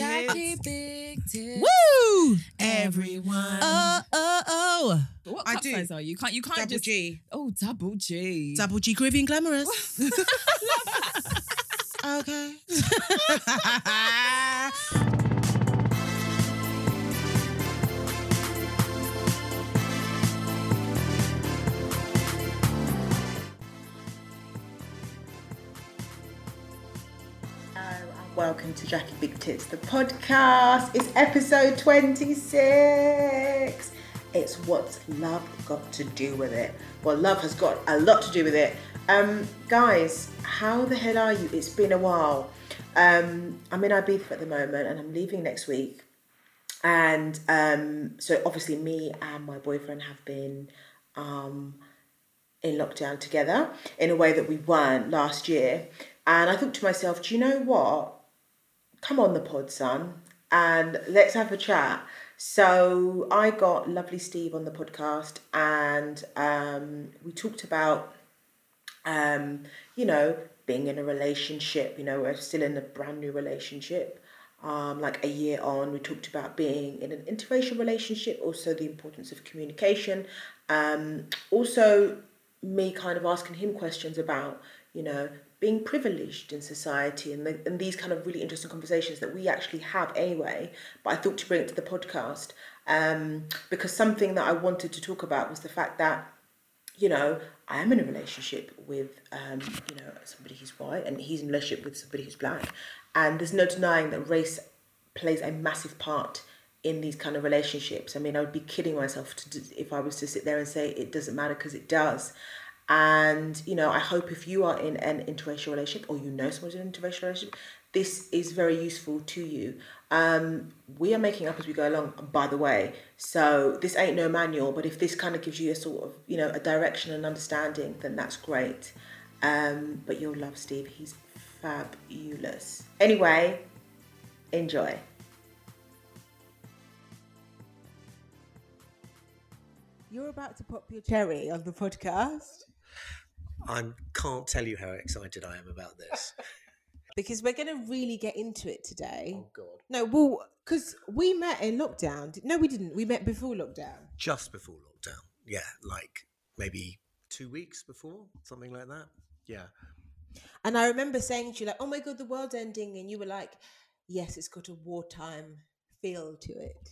Jackie Big Tits. Woo! Everyone. Oh, oh, oh. What I cup do. size are you? Can't you can't Double just G. Oh, double G. Double G Caribbean Glamorous. okay. Welcome to Jackie Big Tits, the podcast. It's episode 26. It's what's love got to do with it. Well, love has got a lot to do with it. Um, guys, how the hell are you? It's been a while. Um, I'm in Ibiza at the moment and I'm leaving next week. And um, so, obviously, me and my boyfriend have been um, in lockdown together in a way that we weren't last year. And I thought to myself, do you know what? Come on the pod, son, and let's have a chat. So I got lovely Steve on the podcast, and um, we talked about, um, you know, being in a relationship. You know, we're still in a brand new relationship. Um, like a year on, we talked about being in an interracial relationship, also the importance of communication. Um, also, me kind of asking him questions about, you know, being privileged in society and, the, and these kind of really interesting conversations that we actually have anyway. But I thought to bring it to the podcast um, because something that I wanted to talk about was the fact that, you know, I am in a relationship with, um, you know, somebody who's white and he's in a relationship with somebody who's black. And there's no denying that race plays a massive part in these kind of relationships. I mean, I would be kidding myself to, if I was to sit there and say it doesn't matter because it does. And you know, I hope if you are in an interracial relationship or you know someone's in an interracial relationship, this is very useful to you. Um, we are making up as we go along, by the way. So this ain't no manual, but if this kind of gives you a sort of you know a direction and understanding, then that's great. Um, but you'll love Steve. He's fabulous. Anyway, enjoy. You're about to pop your cherry on the podcast I can't tell you how excited I am about this. because we're going to really get into it today. oh God! No, well, because we met in lockdown. No, we didn't. We met before lockdown. Just before lockdown, yeah, like maybe two weeks before, something like that. Yeah, And I remember saying to you, like, oh my God, the world's ending. And you were like, yes, it's got a wartime feel to it.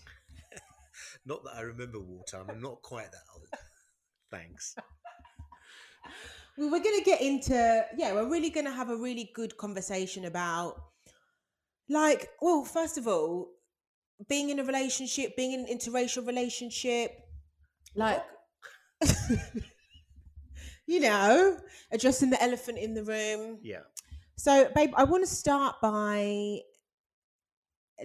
not that I remember wartime. I'm not quite that old. Thanks. We were going to get into, yeah, we're really going to have a really good conversation about, like, well, first of all, being in a relationship, being in an interracial relationship, like, you know, addressing the elephant in the room. Yeah. So, babe, I want to start by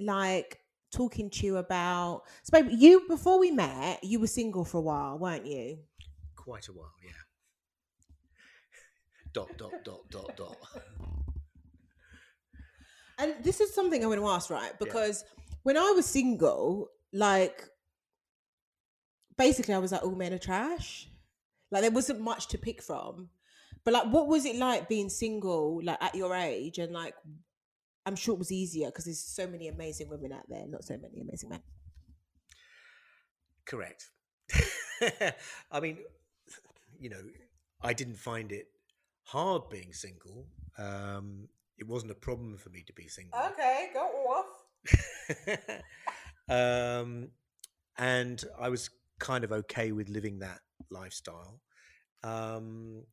like talking to you about. So, babe, you before we met, you were single for a while, weren't you? Quite a while. Yeah. Dot dot dot dot dot. And this is something I want to ask, right? Because when I was single, like basically I was like, all men are trash. Like there wasn't much to pick from. But like what was it like being single, like at your age? And like I'm sure it was easier because there's so many amazing women out there, not so many amazing men. Correct. I mean, you know, I didn't find it hard being single. Um, it wasn't a problem for me to be single. Okay, go off. um, and I was kind of okay with living that lifestyle. Um,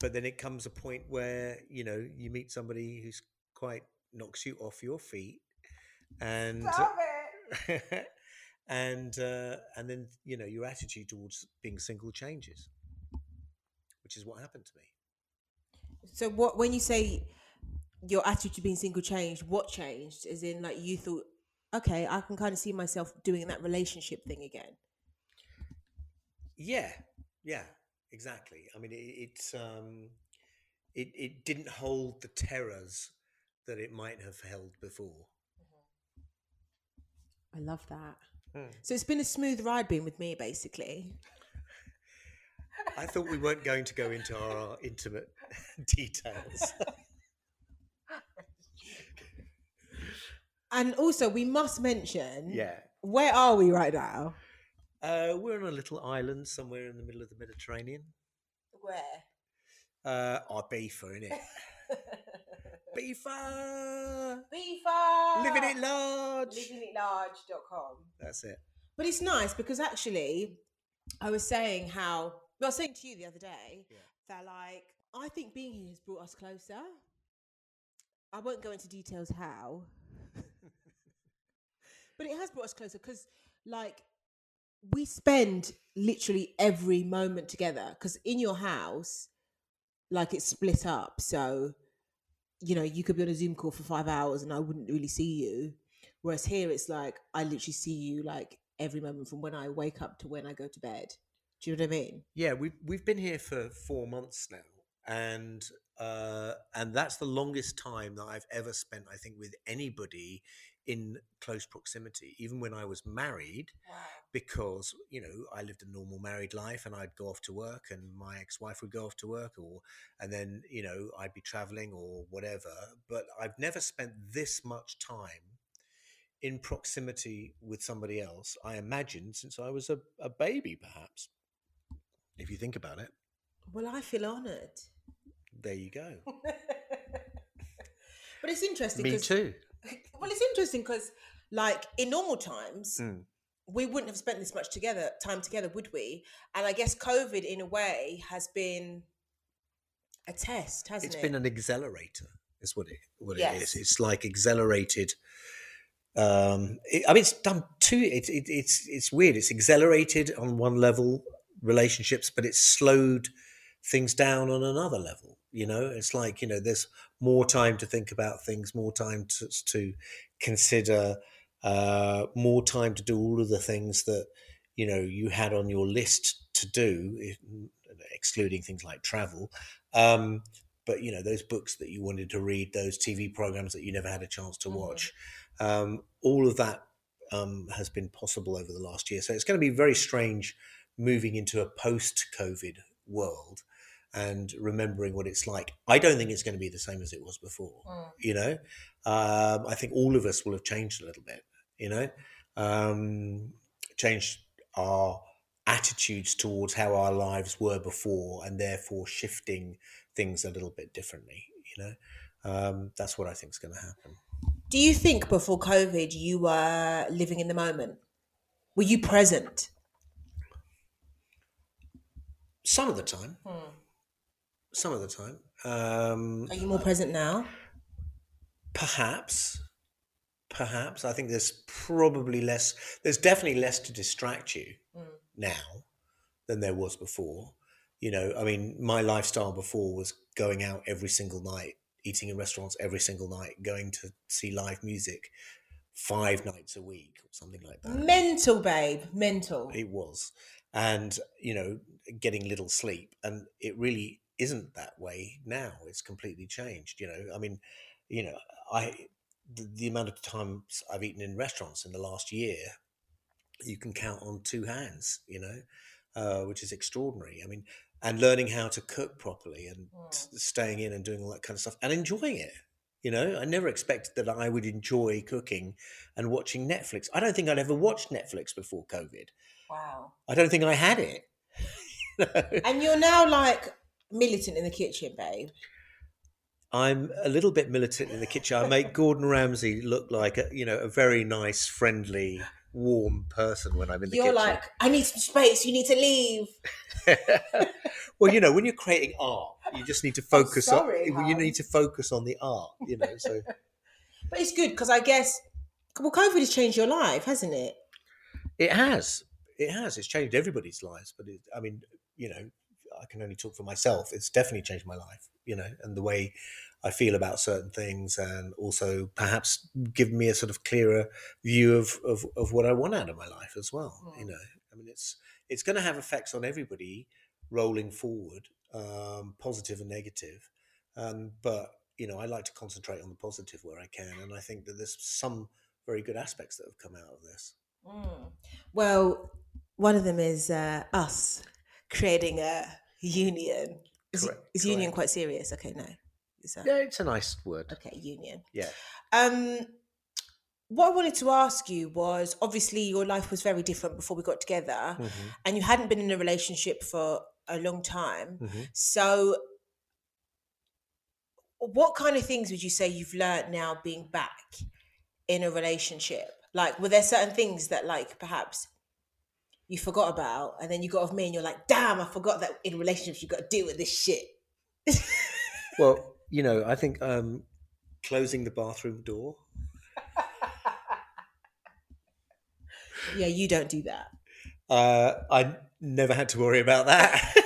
but then it comes a point where you know you meet somebody who's quite knocks you off your feet, and and uh, and then you know your attitude towards being single changes, which is what happened to me. So what when you say your attitude to being single changed, what changed? As in like you thought, okay, I can kind of see myself doing that relationship thing again. Yeah, yeah, exactly. I mean, it, it's um, it it didn't hold the terrors that it might have held before. I love that. Hmm. So it's been a smooth ride being with me, basically. I thought we weren't going to go into our intimate details. And also, we must mention. Yeah. Where are we right now? Uh, we're on a little island somewhere in the middle of the Mediterranean. Where? Uh, Ibiza, innit? Ibiza! Beefer. Living it large! Livingitlarge.com. That's it. But it's nice because actually, I was saying how I was saying to you the other day Yeah. that like I think being here has brought us closer. I won't go into details how, but it has brought us closer because like we spend literally every moment together. Because in your house, like it's split up, so you know you could be on a Zoom call for five hours and I wouldn't really see you. Whereas here, it's like I literally see you like every moment from when I wake up to when I go to bed. Do you know what I mean? Yeah, we've we've been here for four months now, and uh, and that's the longest time that I've ever spent. I think with anybody in close proximity, even when I was married, because you know I lived a normal married life, and I'd go off to work, and my ex-wife would go off to work, or and then you know I'd be traveling or whatever. But I've never spent this much time in proximity with somebody else. I imagine since I was a, a baby, perhaps. If you think about it. Well, I feel honoured. There you go. But it's interesting. Me too. Well, it's interesting because, like, in normal times, Mm. we wouldn't have spent this much together, time together, would we? And I guess COVID, in a way, has been a test, hasn't It's it? It's been an accelerator, is what it what it Yes. is. It's like accelerated. Um, it, I mean, it's done two. It's it, it's it's weird. It's accelerated on one level relationships, but it's slowed things down on another level. You know, it's like you know, there's more time to think about things, more time to to consider, uh, more time to do all of the things that you know you had on your list to do, if- excluding things like travel. Um, but you know those books that you wanted to read, those TV programs that you never had a chance to Mhm. watch, um, all of that um, has been possible over the last year. So it's going to be very strange moving into a post-COVID world and remembering what it's like. I don't think it's going to be the same as it was before. Mm. You know, um, I think all of us will have changed a little bit. You know, um, changed our attitudes towards how our lives were before, and therefore shifting things a little bit differently. You know, um, that's what I think is going to happen. Do you think before COVID you were living in the moment? Were you present? Some of the time, some of the time, um, Are you more present now? perhaps, perhaps. I think there's probably less. There's definitely less to distract you Mm. now than there was before. You know, I mean, my lifestyle before was going out every single night, eating in restaurants every single night, going to see live music five nights a week or something like that. Mental, babe. Mental. It was. And, you know, getting little sleep. And it really isn't that way now. It's completely changed. You know, I mean, you know, I, the, the amount of times I've eaten in restaurants in the last year, you can count on two hands, you know, uh, which is extraordinary. I mean, and learning how to cook properly and s- staying in and doing all that kind of stuff and enjoying it. You know, I never expected that I would enjoy cooking and watching Netflix. I don't think I'd ever watched Netflix before COVID. Wow. I don't think I had it. And you're now like militant in the kitchen, babe. I'm a little bit militant in the kitchen. I make Gordon Ramsay look like a you know a very nice, friendly, warm person when I'm in the kitchen. You're like, I need some space. You need to leave. well, you know, when you're creating art, you just need to oh, focus sorry, on you need to focus on the art. You know, so But it's good because I guess, well, COVID has changed your life, hasn't it? it has, it has, it's changed everybody's lives. But it, I mean, you know, I can only talk for myself. It's definitely changed my life. You know, and the way I feel about certain things, and also perhaps give me a sort of clearer view of of, of what I want out of my life as well. You Mm. know, I mean, it's it's going to have effects on everybody rolling forward, um, positive and negative. Um, but you know, I like to concentrate on the positive where I can, and I think that there's some very good aspects that have come out of this. Well, one of them is uh, us creating a union. Is, Correct, is union correct. quite serious? Okay, no. Is that, Yeah, it's a nice word. Okay, union. Yeah. Um, what I wanted to ask you was obviously your life was very different before we got together, Mhm, and you hadn't been in a relationship for a long time. mhm. So, what kind of things would you say you've learned now being back in a relationship? Like, were there certain things that, like, perhaps you forgot about, and then you got off me, and you're like, "Damn, I forgot that in relationships you got to deal with this shit." Well, you know, I think um, closing the bathroom door. yeah, you don't do that. Uh, I never had to worry about that.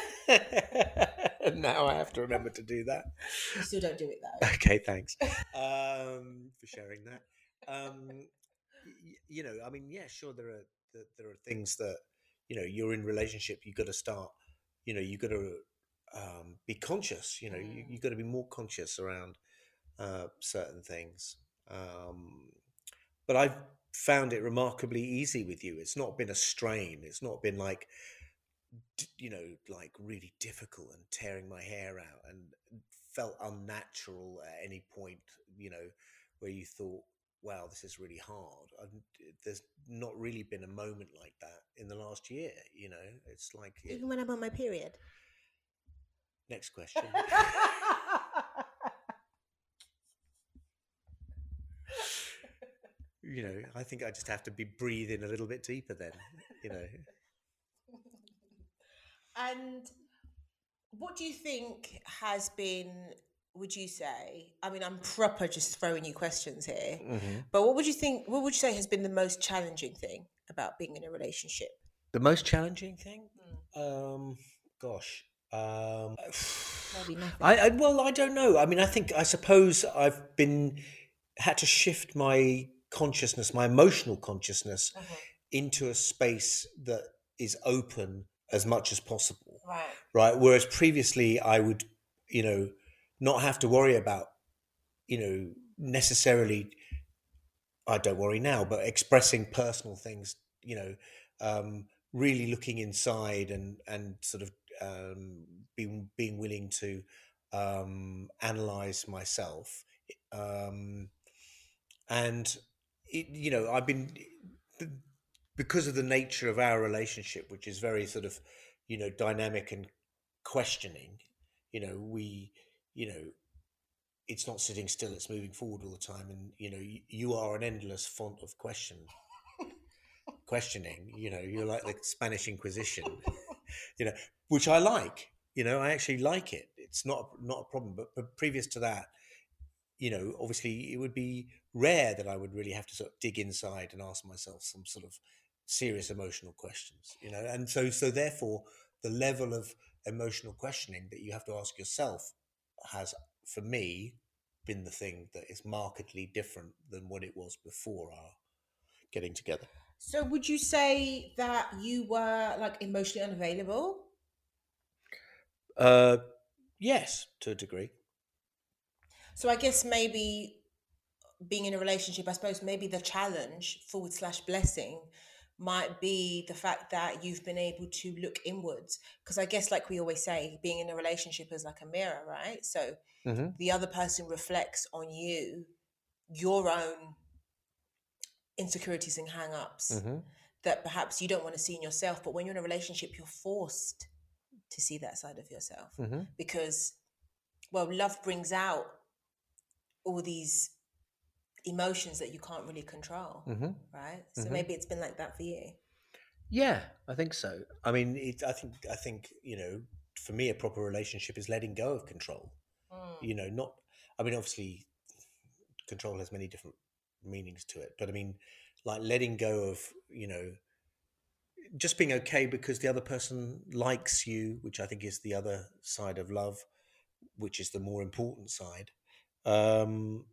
And now I have to remember to do that. You still don't do it though. Okay, thanks um, for sharing that. Um, y- you know, I mean, yeah, sure, there are there are things that you know you're in relationship. you've got to start. You know, you've got to um, be conscious. You know, you you got to be more conscious around uh, certain things. Um, but I've found it remarkably easy with you. It's not been a strain. It's not been like you know, like really difficult and tearing my hair out and felt unnatural at any point, you know, where you thought, wow, this is really hard. And there's not really been a moment like that in the last year, you know. It's like, it- Even when I'm on my period. next question. you know, I think I just have to be breathing a little bit deeper then, you know. And what do you think has been, would you say? I mean, I'm proper just throwing you questions here, Mhm. but what would you think, what would you say has been the most challenging thing about being in a relationship? The most challenging thing? Um, gosh. Um, Maybe nothing. I, I well, I don't know. I mean, I think I suppose I've been had to shift my consciousness, my emotional consciousness, into a space that is open as much as possible. Right. Right. Whereas previously, I would, you know, not have to worry about, you know, necessarily. I don't worry now, but expressing personal things, you know, um, really looking inside and and sort of um, being being willing to um, analyze myself, um, and it, you know, I've been because of the nature of our relationship, which is very sort of, you know, dynamic and questioning. You know, we, you know, it's not sitting still; it's moving forward all the time, and you know, you, you are an endless font of question questioning. You know, you're like the Spanish Inquisition. you know, which I like. You know, I actually like it. It's not not a problem. But, but previous to that, you know, obviously it would be rare that I would really have to sort of dig inside and ask myself some sort of serious emotional questions. You know, and so so therefore the level of emotional questioning that you have to ask yourself has, for me, been the thing that is markedly different than what it was before our getting together. So would you say that you were like emotionally unavailable? Uh, yes, to a degree. So I guess maybe being in a relationship, I suppose maybe the challenge forward slash blessing might be the fact that you've been able to look inwards. Because I guess, like we always say, being in a relationship is like a mirror, right? So Mhm. the other person reflects on you your own insecurities and hang ups Mhm. that perhaps you don't want to see in yourself. But when you're in a relationship, you're forced to see that side of yourself Mhm. because well love brings out all these emotions that you can't really control Mhm. right so Mhm. maybe it's been like that for you Yeah, I think so. I mean, it, I think I think you know, for me, a proper relationship is letting go of control. You know, not. I mean, obviously, control has many different meanings to it, but I mean, like letting go of you know, just being okay because the other person likes you, which I think is the other side of love, which is the more important side. Um,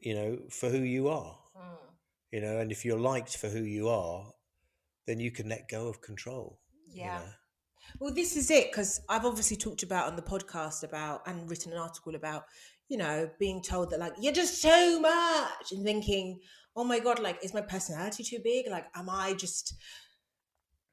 you know, for who you are. You know, and if you're liked for who you are, then you can let go of control. you Yeah. know. well this is it because i've obviously talked about on the podcast about and written an article about you know being told that like you're just so much and thinking oh my god like is my personality too big like am i just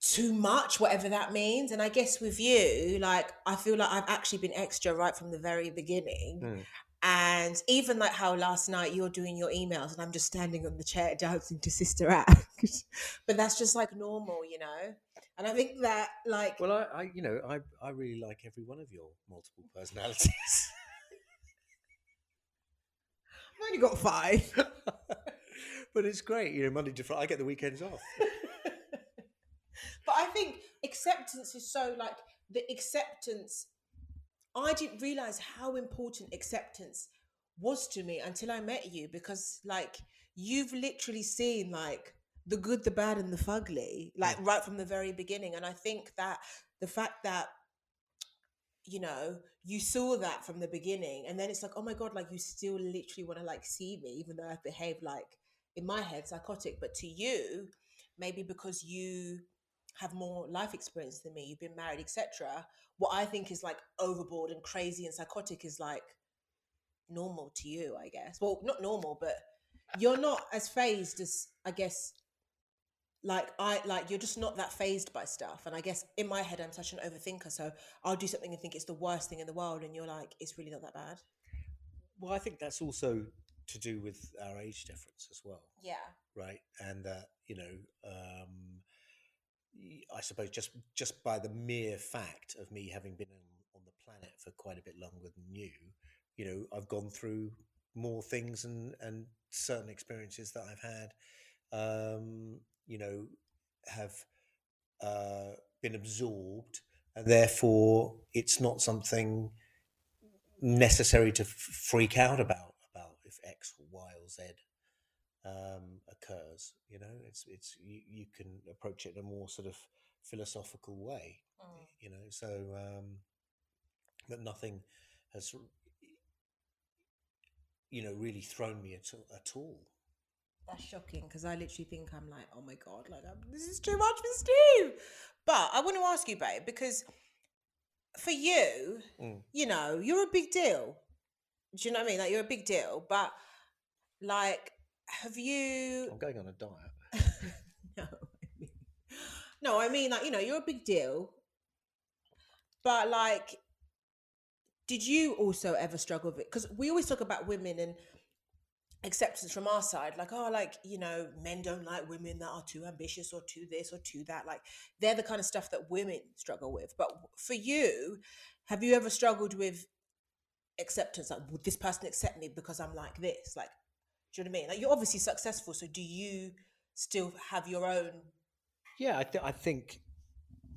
too much whatever that means and i guess with you like i feel like i've actually been extra right from the very beginning Mm. And even like how last night you're doing your emails and I'm just standing on the chair dancing to Sister Act. but that's just like normal, you know? And I think that like Well, I, I, you know, I, I really like every one of your multiple personalities. I've only got five. but it's great, you know. Monday to Friday, I get the weekends off. but I think acceptance is so like the acceptance. I didn't realize how important acceptance was to me until I met you because like you've literally seen like the good, the bad, and the fugly, like right from the very beginning. And I think that the fact that you know you saw that from the beginning and then it's like oh my god like you still literally want to like see me even though i've behaved like in my head psychotic but to you maybe because you have more life experience than me you've been married etc what i think is like overboard and crazy and psychotic is like normal to you i guess well not normal but you're not as fazed as i guess like I like you're just not that fazed by stuff. And I guess in my head I'm such an overthinker, so I'll do something and think it's the worst thing in the world, and you're like, it's really not that bad. Well, I think that's also to do with our age difference as well, Yeah. right? And that you know, um, I suppose just just by the mere fact of me having been on, on the planet for quite a bit longer than you, you know, I've gone through more things and and certain experiences that I've had, um, you know, have uh, been absorbed, and therefore it's not something necessary to f- freak out about about if X or Y or Z um, occurs. You know, it's it's you, you can approach it in a more sort of philosophical way. You know, so um, but nothing has you know really thrown me at, all- at all. That's shocking because I literally think I'm like, oh my god, like I'm, this is too much for Steve. But I want to ask you, babe, because for you, Mm. you know, you're a big deal. Do you know what I mean? Like you're a big deal, but like, have you? I'm going on a diet. no, I mean, no, I mean like you know you're a big deal, but like, did you also ever struggle with it? Because we always talk about women and acceptance from our side, like oh, like you know, men don't like women that are too ambitious or too this or too that. Like they're the kind of stuff that women struggle with. But for you, have you ever struggled with acceptance? Like, would this person accept me because I'm like this? Like, do you know what I mean? Like you're obviously successful, so do you still have your own? Yeah, I, th- I think.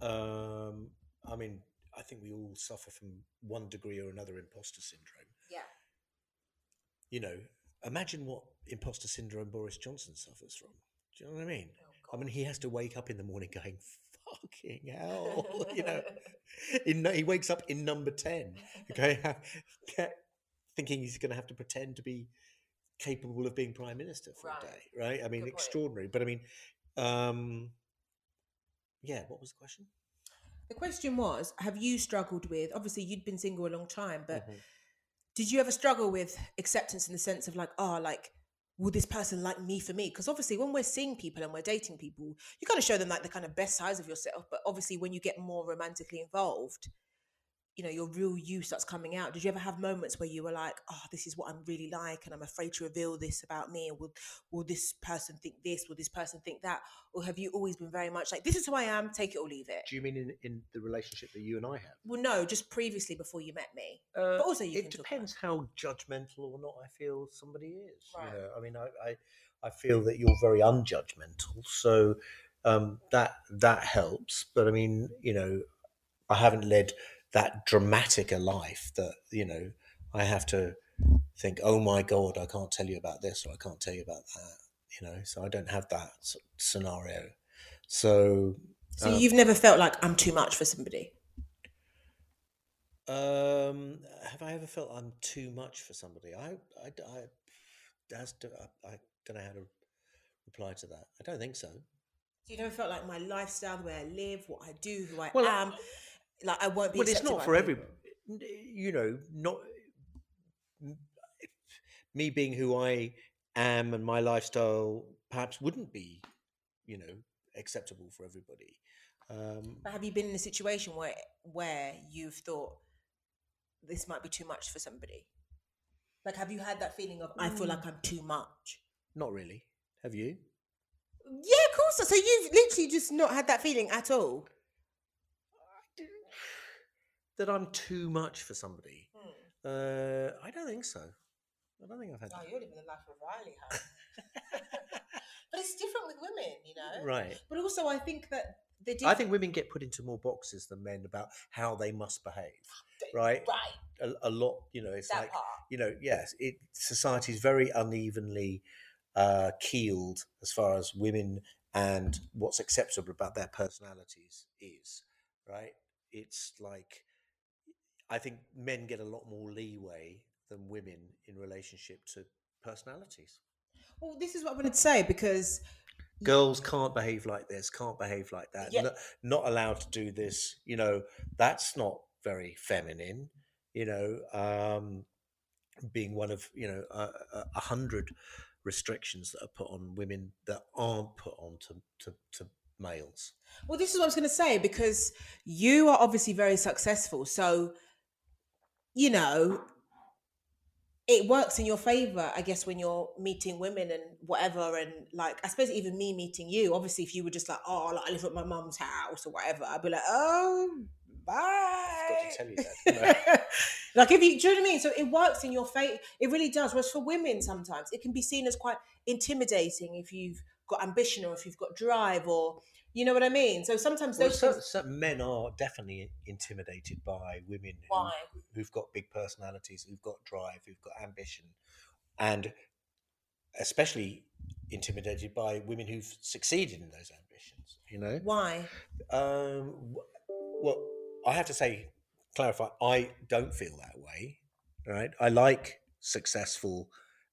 Um, I mean, I think we all suffer from one degree or another imposter syndrome. Yeah. You know, imagine what imposter syndrome Boris Johnson suffers from. Do you know what I mean? I mean, he has to wake up in the morning going, "Fucking hell!" you know, in, he wakes up in number ten, okay, thinking he's going to have to pretend to be capable of being prime minister for Right. a day, right? I mean, Good point. extraordinary. But I mean, um, yeah. What was the question? The question was, have you struggled with? Obviously, you'd been single a long time, but Mhm. did you ever struggle with acceptance in the sense of like, oh, like, will this person like me for me? Because obviously, when we're seeing people and we're dating people, you kind of show them like the kind of best sides of yourself. But obviously, when you get more romantically involved, you know, your real you starts coming out. Did you ever have moments where you were like, oh, this is what I'm really like, and I'm afraid to reveal this about me? And will will this person think this? Will this person think that? Or have you always been very much like, this is who I am, take it or leave it? Do you mean in, in the relationship that you and I have? Well, no, just previously before you met me. Uh, But also you it can depends how judgmental or not I feel somebody is. Right. You know, I mean, I, I, I feel that you're very unjudgmental, so um, that that helps. But I mean, you know, I haven't led that dramatic a life that you know I have to think, oh my god, I can't tell you about this or I can't tell you about that. You know, so I don't have that scenario. So So Uh, you've never felt like I'm too much for somebody. Um, have I ever felt I'm too much for somebody? I, I, I, that's, I, I don't know how to reply to that. I don't think so. So you never felt like my lifestyle, the way I live, what I do, who I Well, am, like I won't be. Well, it's not for everybody. You know, not me being who I am and my lifestyle perhaps wouldn't be, you know, acceptable for everybody. Um, But have you been in a situation where where you've thought this might be too much for somebody? Like, have you had that feeling of I feel like I'm too much? Not really. Have you? Yeah, of course. So you've literally just not had that feeling at all. That I'm too much for somebody? Uh, I don't think so. I don't think I've had. Oh, that. you're living the life of Riley, huh? but it's different with women, you know. Right. But also, I think that the I think women get put into more boxes than men about how they must behave. Right. Right. A, a lot, you know. It's That like part. you know, yes, it society is very unevenly uh, keeled as far as women and what's acceptable about their personalities is. Right. It's like I think men get a lot more leeway than women in relationship to personalities. Well, this is what I wanted to say because girls can't behave like this, can't behave like that, Yeah. not, not allowed to do this. You know, that's not very feminine. You know, um, being one of you know a, a- hundred restrictions that are put on women that aren't put on to, to, to males. Well, this is what I was going to say because you are obviously very successful. So, you know, it works in your favor, I guess, when you're meeting women and whatever. And like, I suppose even me meeting you, obviously, if you were just like, oh, like, I live at my mum's house or whatever, I'd be like, oh, bye. Forgot to tell you that. like if you do you know what I mean? So it works in your favor. It really does. Whereas for women, sometimes it can be seen as quite intimidating if you've got ambition or if you've got drive or you know what I mean. So sometimes Well, those some, things. some men are definitely intimidated by women who, Why? who've got big personalities, who've got drive, who've got ambition, and especially intimidated by women who've succeeded in those ambitions. You know, Why? um, well, I have to say, clarify, I don't feel that way. Right, I like successful,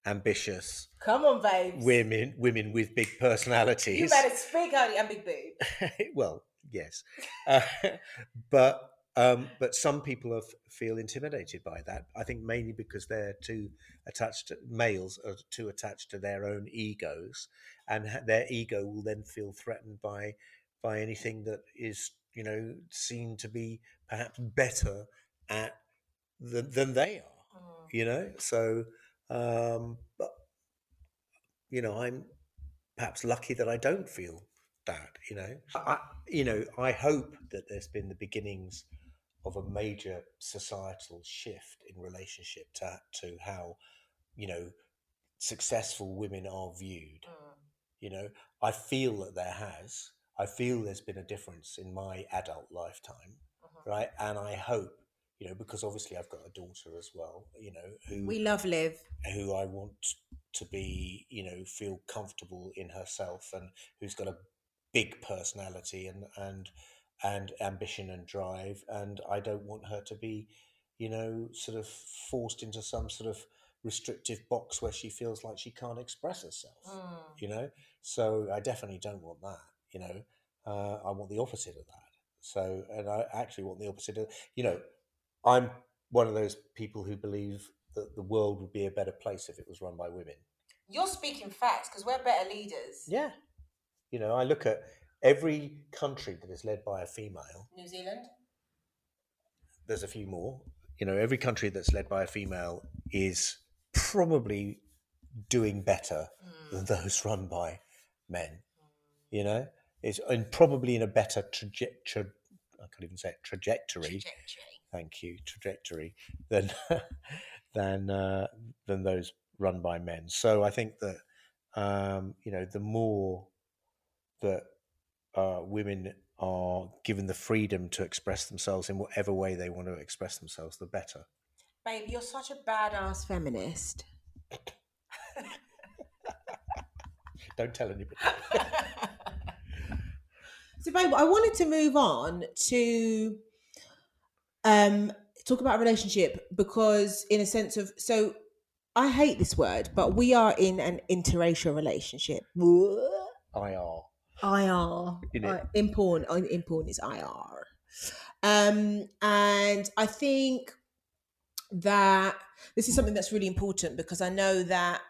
ambitious Come on, babes. women, women with big personalities. You better speak, honey. I'm big boob. well, yes, uh, but um, but some people are, feel intimidated by that. I think mainly because they're too attached. To, males are too attached to their own egos, and their ego will then feel threatened by by anything that is you know seen to be perhaps better at than, than they are. You know, so um, but you know, I'm perhaps lucky that I don't feel that. You know, I, you know, I hope that there's been the beginnings of a major societal shift in relationship to to how you know successful women are viewed. You know, I feel that there has. I feel there's been a difference in my adult lifetime, right? And I hope, you know, because obviously I've got a daughter as well, you know, who We love Liv. who I want to be, you know, feel comfortable in herself and who's got a big personality and and and ambition and drive and I don't want her to be, you know, sort of forced into some sort of restrictive box where she feels like she can't express herself. You know? So I definitely don't want that, you know. Uh, I want the opposite of that. So and I actually want the opposite of you know, I'm one of those people who believe that the world would be a better place if it was run by women. You're speaking facts because we're better leaders. Yeah. You know, I look at every country that is led by a female, New Zealand. there's a few more. You know, every country that's led by a female is probably doing better hmm. than those run by men. Hmm. You know, it's and probably in a better trajectory. I can't even say it, trajectory. Thank you, trajectory than than uh, than those run by men. So I think that um, you know the more that uh, women are given the freedom to express themselves in whatever way they want to express themselves, the better. Babe, you're such a badass feminist. Don't tell anybody. So, babe, I wanted to move on to um talk about a relationship because, in a sense of, so I hate this word, but we are in an interracial relationship. IR. IR. In. Uh, in porn, in porn is IR. Um, and I think that this is something that's really important because I know that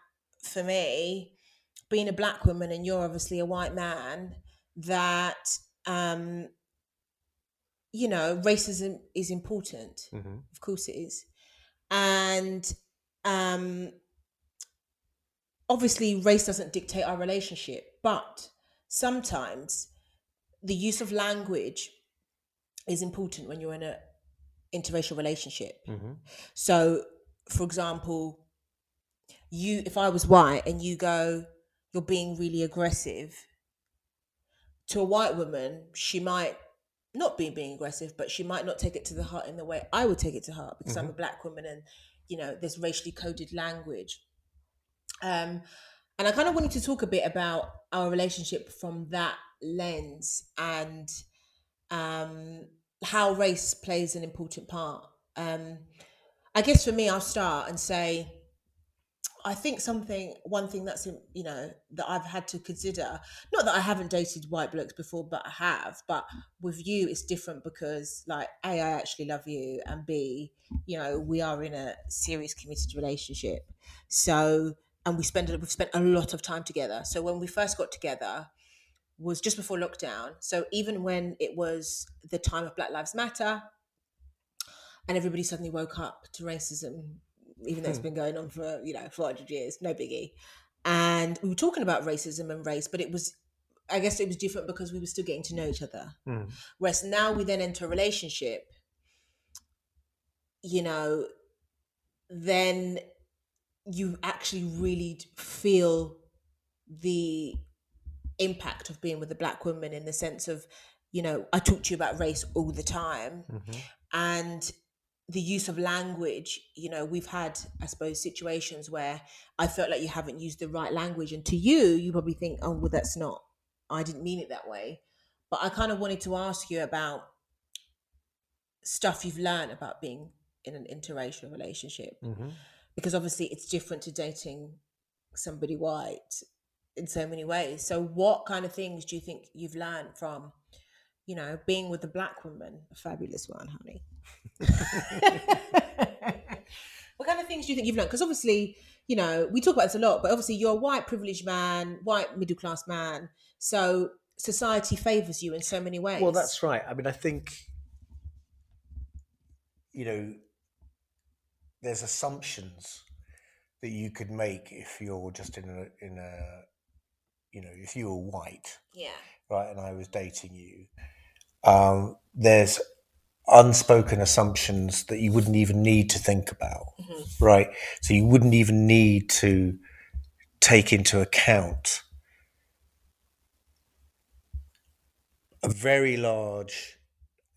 for me, being a black woman and you're obviously a white man, that um, you know, racism is important. Mhm. Of course it is. And um, obviously race doesn't dictate our relationship, but sometimes the use of language is important when you're in a interracial relationship. Mm-hmm. So, for example, you if I was white and you go, you're being really aggressive to a white woman, she might not be being aggressive, but she might not take it to the heart in the way I would take it to heart because I'm a black woman and you know there's racially coded language. Um, and I kind of wanted to talk a bit about our relationship from that lens and um, how race plays an important part. Um, I guess for me, I'll start and say, I think something, one thing that's, you know, that I've had to consider, not that I haven't dated white blokes before, but I have, but with you, it's different because, like, A, I actually love you, and B, you know, we are in a serious committed relationship. So, and we spend, we've spent a lot of time together. So when we first got together, was just before lockdown. So even when it was the time of Black Lives Matter, and everybody suddenly woke up to racism, even though it's been going on for you know 400 years, no biggie. And we were talking about racism and race, but it was, I guess, it was different because we were still getting to know each other. Mm. Whereas now we then enter a relationship, you know, then you actually really feel the impact of being with a black woman in the sense of, you know, I talk to you about race all the time Mm-hmm. and the use of language you know we've had i suppose situations where i felt like you haven't used the right language and to you you probably think oh well that's not i didn't mean it that way. But i kind of wanted to ask you about stuff you've learned about being in an interracial relationship Mm-hmm. because obviously it's different to dating somebody white in so many ways. So what kind of things do you think you've learned from you know being with a black woman? A fabulous one honey what kind of things do you think you've learned because obviously you know we talk about this a lot but obviously you're a white privileged man white middle class man so society favors you in so many ways Well, that's right. I mean, I think you know there's assumptions that you could make if you're just in a in a you know if you were white, yeah right, and I was dating you. Um, there's unspoken assumptions that you wouldn't even need to think about, mm-hmm. right? So you wouldn't even need to take into account a very large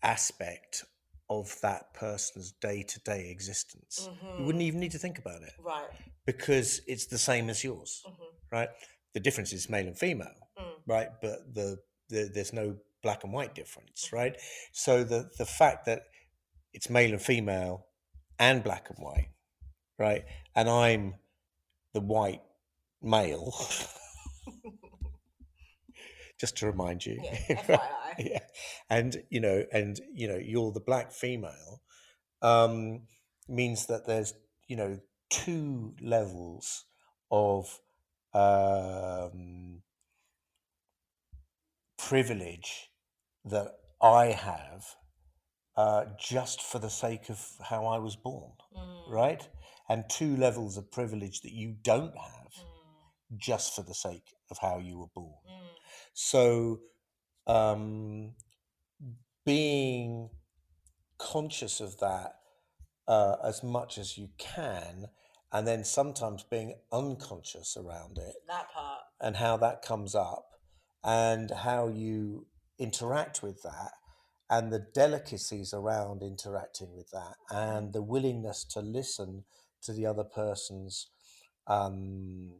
aspect of that person's day-to-day existence. You wouldn't mm-hmm. even need to think about it right because it's the same as yours, mm-hmm. right? The difference is male and female, mm. right? But the, the there's no black and white difference, right? So the the fact that it's male and female and black and white, right? And I'm the white male. Just to remind you, Yeah, right? Yeah, and you know, and you know, you're the black female, um, means that there's you know two levels of um, privilege that I have uh, just for the sake of how I was born, right? And two levels of privilege that you don't have just for the sake of how you were born. So, um, being conscious of that uh, as much as you can, and then sometimes being unconscious around it that part and how that comes up and how you interact with that and the delicacies around interacting with that and the willingness to listen to the other person's um,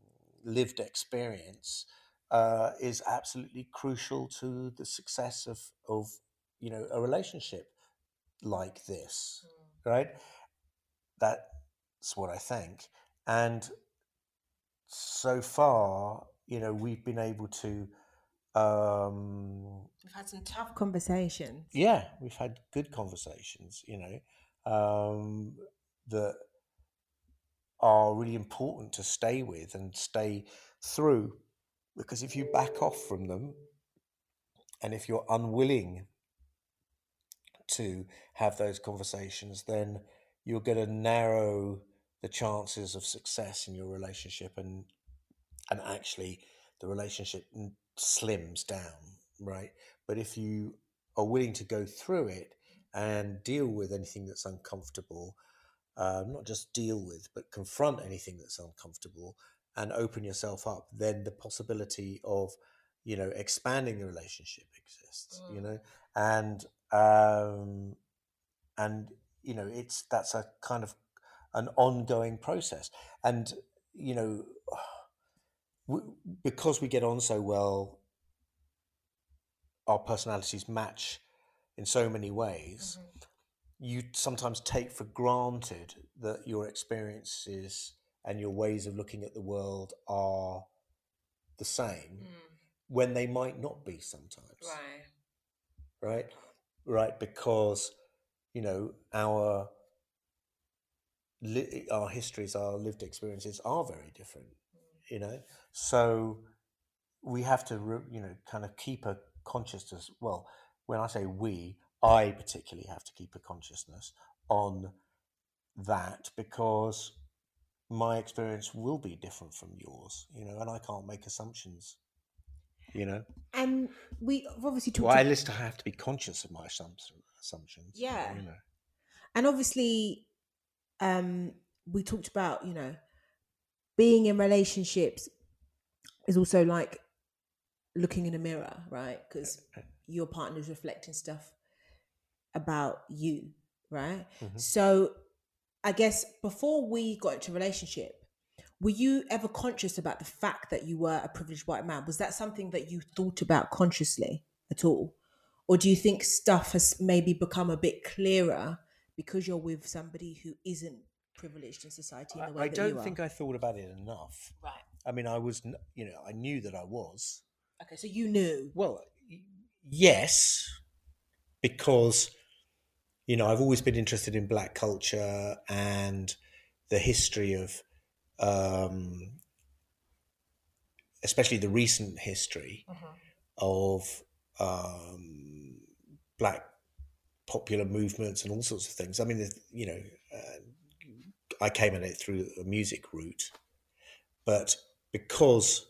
lived experience uh, is absolutely crucial to the success of, of you know a relationship like this right? That's what i think. And so far you know we've been able to um we've had some tough conversations. Yeah we've had good conversations you know um that are really important to stay with and stay through because if you back off from them and if you're unwilling to have those conversations then you're going to narrow the chances of success in your relationship and and actually the relationship slims down right? But if you are willing to go through it and deal with anything that's uncomfortable uh, not just deal with but confront anything that's uncomfortable and open yourself up then the possibility of you know expanding the relationship exists you know? And um and you know it's that's a kind of an ongoing process. And you know because we get on so well our personalities match in so many ways. Mm-hmm. You sometimes take for granted that your experiences and your ways of looking at the world are the same mm. when they might not be sometimes. Right. right? Right because you know our li- our histories our lived experiences are very different you know so we have to re- you know kind of keep a consciousness well when i say we i particularly have to keep a consciousness on that because my experience will be different from yours you know and i can't make assumptions you know And we obviously talked well, at least I have to be conscious of my assumption, assumptions. Yeah. You know. and obviously um we talked about you know being in relationships is also like looking in a mirror right? Because your partner's reflecting stuff about you right? Mhm. so i guess before we got into a relationship were you ever conscious about the fact that you were a privileged white man? Was that something that you thought about consciously at all? Or do you think stuff has maybe become a bit clearer because you're with somebody who isn't privileged in society in the way I, I don't think I thought about it enough. right I mean, I was, you know, I knew that I was. okay so you knew Well, yes, because, you know, I've always been interested in black culture and the history of, um, especially the recent history of um, black popular movements and all sorts of things. I mean, you know, uh, I came at it through a music route, but because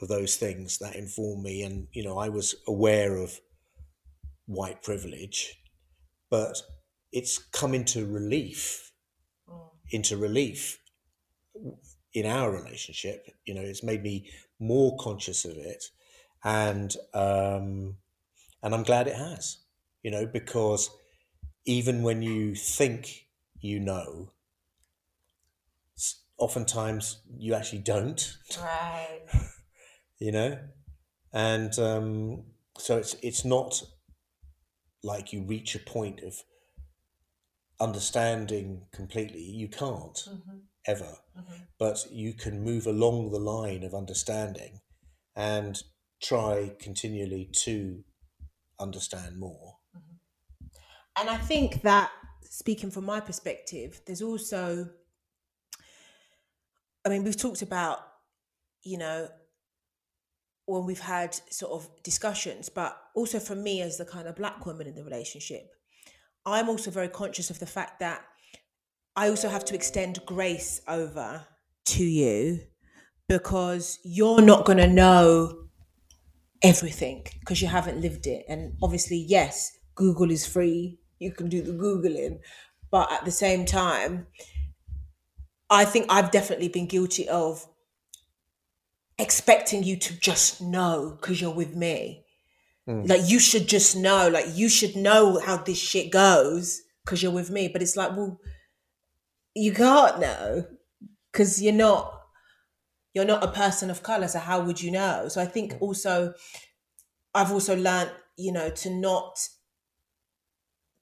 of those things that informed me, and you know, I was aware of white privilege, but it's come into relief, into relief in our relationship. You know, it's made me more conscious of it, and um, and I'm glad it has. You know, because even when you think you know, oftentimes you actually don't. Right. You know, and um, so it's it's not like you reach a point of understanding completely. You can't mm-hmm. ever, mm-hmm. but you can move along the line of understanding and try continually to understand more. Mm-hmm. and i think that speaking from my perspective there's also i mean we've talked about you know when we've had sort of discussions but also for me as the kind of black woman in the relationship i'm also very conscious of the fact that i also have to extend grace over to you because you're not going to know everything because you haven't lived it. And obviously, yes, Google is free. You can do the Googling. But at the same time, I think I've definitely been guilty of expecting you to just know because you're with me. Mm. Like, you should just know. Like, you should know how this shit goes because you're with me. But it's like, well, you can't know because you're not you're not a person of color so how would you know so i think mm. also i've also learned you know to not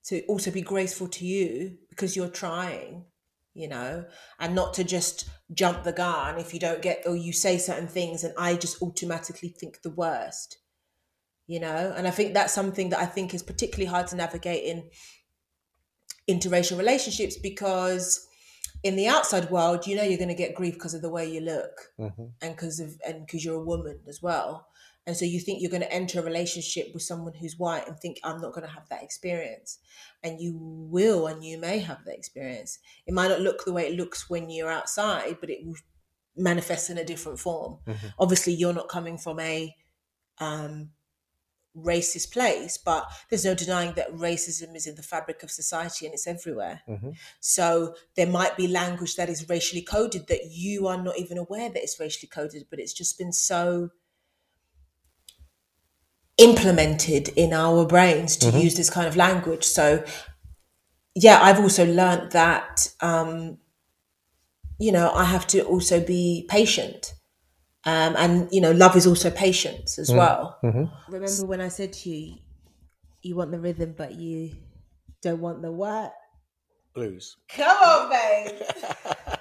to also be graceful to you because you're trying you know and not to just jump the gun if you don't get or you say certain things and i just automatically think the worst you know and i think that's something that i think is particularly hard to navigate in interracial relationships because in the outside world you know you're going to get grief because of the way you look Mm-hmm. and because of and because you're a woman as well And so you think you're going to enter a relationship with someone who's white and think, I'm not going to have that experience. And you will, and you may have that experience. It might not look the way it looks when you're outside, but it will manifest in a different form. Mhm. Obviously, you're not coming from a um, racist place, but there's no denying that racism is in the fabric of society and it's everywhere. Mhm. So there might be language that is racially coded that you are not even aware that it's racially coded, but it's just been so implemented in our brains to use this kind of language. So yeah, I've also learned that um, you know, I have to also be patient. Um, and you know, love is also patience as well. Remember when I said to you, you want the rhythm, but you don't want the what? Blues. Come on, babe.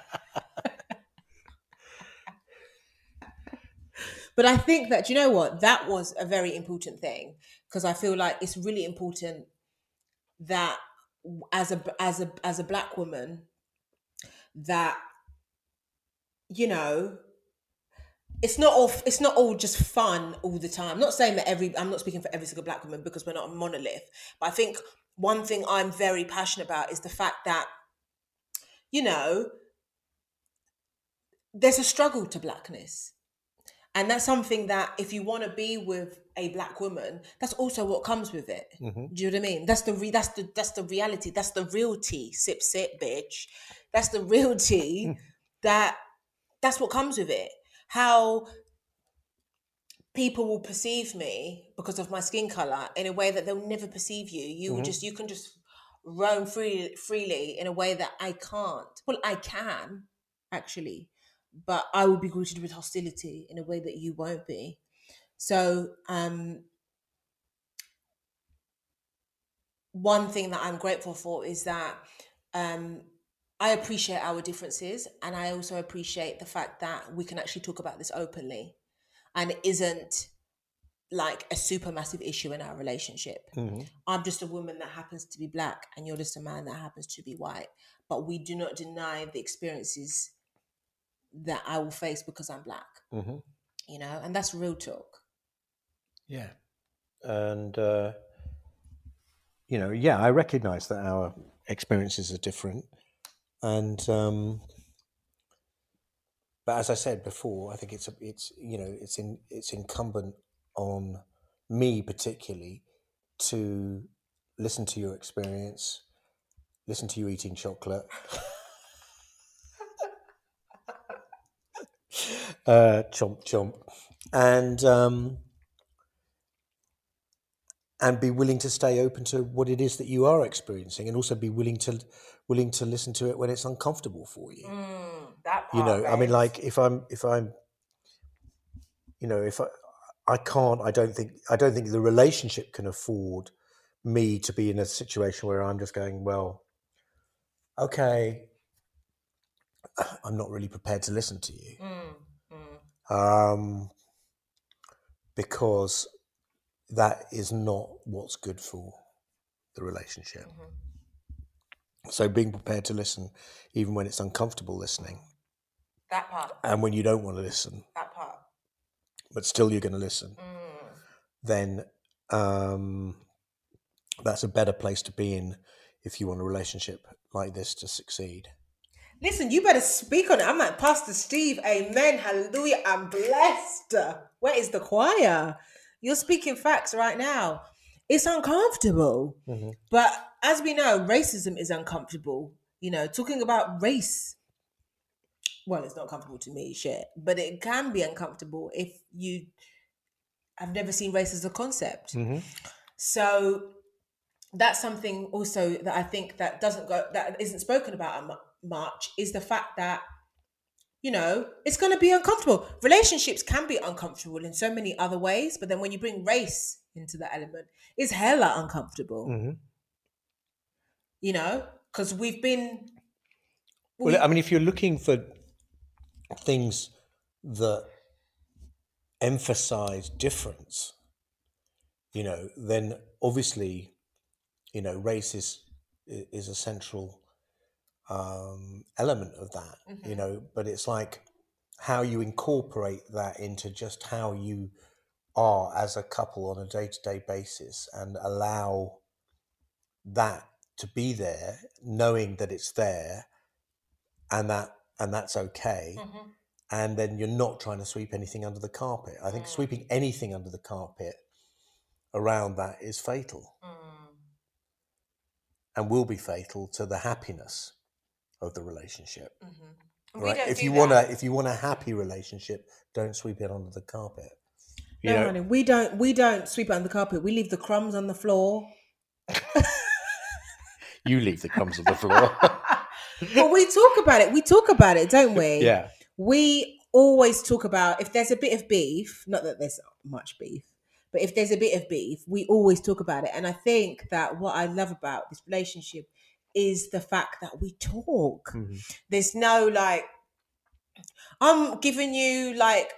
but I think that you know what that was a very important thing because I feel like it's really important that as a as a as a black woman that you know it's not all it's not all just fun all the time. I'm not saying that every I'm not speaking for every single black woman because we're not a monolith. But I think one thing I'm very passionate about is the fact that you know there's a struggle to blackness. And that's something that if you want to be with a black woman, that's also what comes with it. Mhm. Do you know what I mean? That's the re- that's the that's the reality. That's the real tea. Sip sip, bitch. That's the real tea. that that's what comes with it. How people will perceive me because of my skin color in a way that they'll never perceive you. You will just you can just roam free, freely in a way that I can't. Well, I can actually, but I will be greeted with hostility in a way that you won't be. So, um, one thing that I'm grateful for is that um, I appreciate our differences, and I also appreciate the fact that we can actually talk about this openly, and it isn't like a super massive issue in our relationship. Mhm. I'm just a woman that happens to be black, and you're just a man that happens to be white. But we do not deny the experiences that I will face because I'm black, Mhm. you know, and that's real talk. Yeah. And, uh, you know, yeah, I recognize that our experiences are different. And, um, but as I said before, I think it's, a, it's, you know, it's in, it's incumbent on me particularly to listen to your experience, listen to you eating chocolate. uh, chomp chomp, and um, and be willing to stay open to what it is that you are experiencing, and also be willing to willing to listen to it when it's uncomfortable for you. that You know, I mean, like if I'm if I'm, you know, if I I can't, I don't think I don't think the relationship can afford me to be in a situation where I'm just going, well, okay, I'm not really prepared to listen to you um, because that is not what's good for the relationship. So being prepared to listen, even when it's uncomfortable listening, that part, and when you don't want to listen, that part. but still you're going to listen, then um, that's a better place to be in if you want a relationship like this to succeed. Listen, you better speak on it. I'm like Pastor Steve. Amen. Hallelujah. I'm blessed. Where is the choir? You're speaking facts right now. It's uncomfortable. Mhm. But as we know, racism is uncomfortable. You know, talking about race, well, it's not comfortable to me, shit, but it can be uncomfortable if you have never seen race as a concept. Mhm. So that's something also that I think that doesn't go that isn't spoken about much is the fact that you know it's going to be uncomfortable. Relationships can be uncomfortable in so many other ways, but then when you bring race into the element, it's hella uncomfortable. Mhm. You know, because we've been Well, I mean, if you're looking for things that emphasize difference, you know, then obviously, you know, race is is a central um, element of that. You know, but it's like how you incorporate that into just how you are as a couple on a day to day basis and allow that to be there, knowing that it's there and that and that's okay. Mhm. And then you're not trying to sweep anything under the carpet. I think Mm. sweeping anything under the carpet around that is fatal Mm. and will be fatal to the happiness of the relationship. Mhm. Right? If you that. want a if you want a happy relationship, don't sweep it under the carpet. You no, know, honey, we don't. We don't sweep it under the carpet. We leave the crumbs on the floor. you leave the crumbs on the floor. but we talk about it. We talk about it, don't we? yeah. we always talk about if there's a bit of beef, not that there's much beef, but if there's a bit of beef, we always talk about it. And I think that what I love about this relationship is the fact that we talk. Mhm. There's no like, I'm giving you like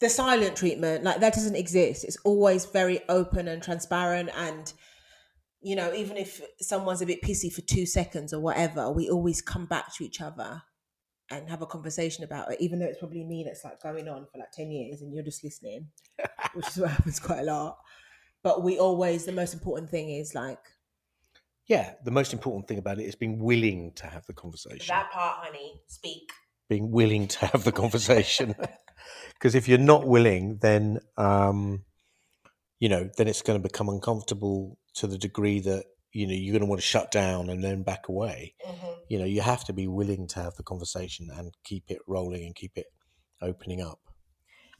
the silent treatment, like that doesn't exist. It's always very open and transparent. And, you know, even if someone's a bit pissy for two seconds or whatever, we always come back to each other and have a conversation about it, even though it's probably me that's like going on for like 10 years and you're just listening, which is what happens quite a lot. But we always, the most important thing is like, Yeah. The most important thing about it is being willing to have the conversation. that part, honey. Speak. being willing to have the conversation. Because if you're not willing, then um, you know, then it's going to become uncomfortable to the degree that you know you're going to want to shut down and then back away. Mhm. You know, you have to be willing to have the conversation and keep it rolling and keep it opening up.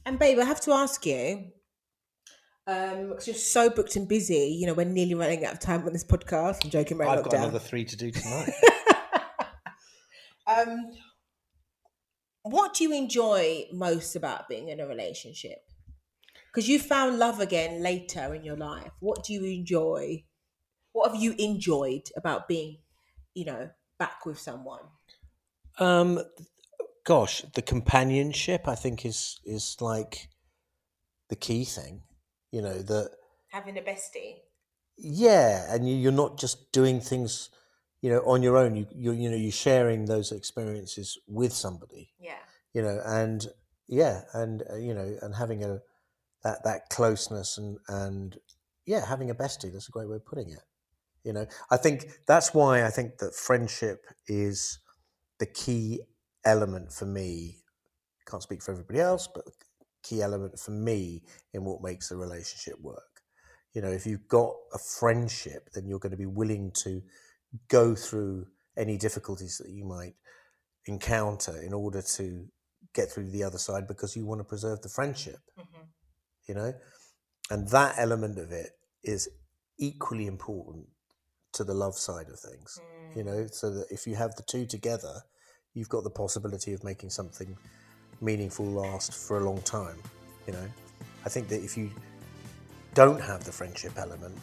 and babe, I have to ask you, um, because you're so booked and busy, you know, we're nearly running out of time on this podcast. I'm joking, right? I've got another three to do tonight. um, what do you enjoy most about being in a relationship? Because you found love again later in your life. What do you enjoy? What have you enjoyed about being, you know, back with someone? um, gosh, the companionship I think is is like the key thing. You know that Having a bestie. yeah and you, you're not just doing things you know on your own you you you know you're sharing those experiences with somebody Yeah. you know and yeah and uh, you know and having a that that closeness and and yeah having a bestie that's a great way of putting it you know i think that's why i think that friendship is the key element for me can't speak for everybody else but key element for me in what makes a relationship work you know if you've got a friendship then you're going to be willing to go through any difficulties that you might encounter in order to get through the other side because you want to preserve the friendship Mhm. you know and that element of it is equally important to the love side of things you Mm. know so that if you have the two together you've got the possibility of making something meaningful last for a long time you know i think that if you don't have the friendship element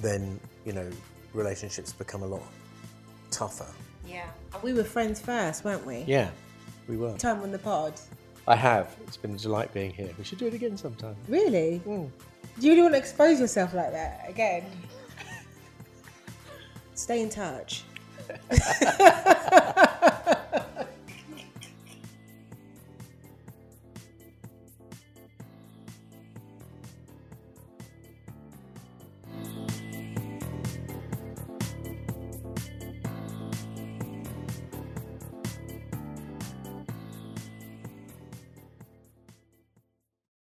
then you know relationships become a lot tougher Yeah. We were friends first, weren't we? yeah we were Time on the pod. i have it's been a delight being here we should do it again sometime Really? Mm. Do you really want to expose yourself like that again? Stay in touch.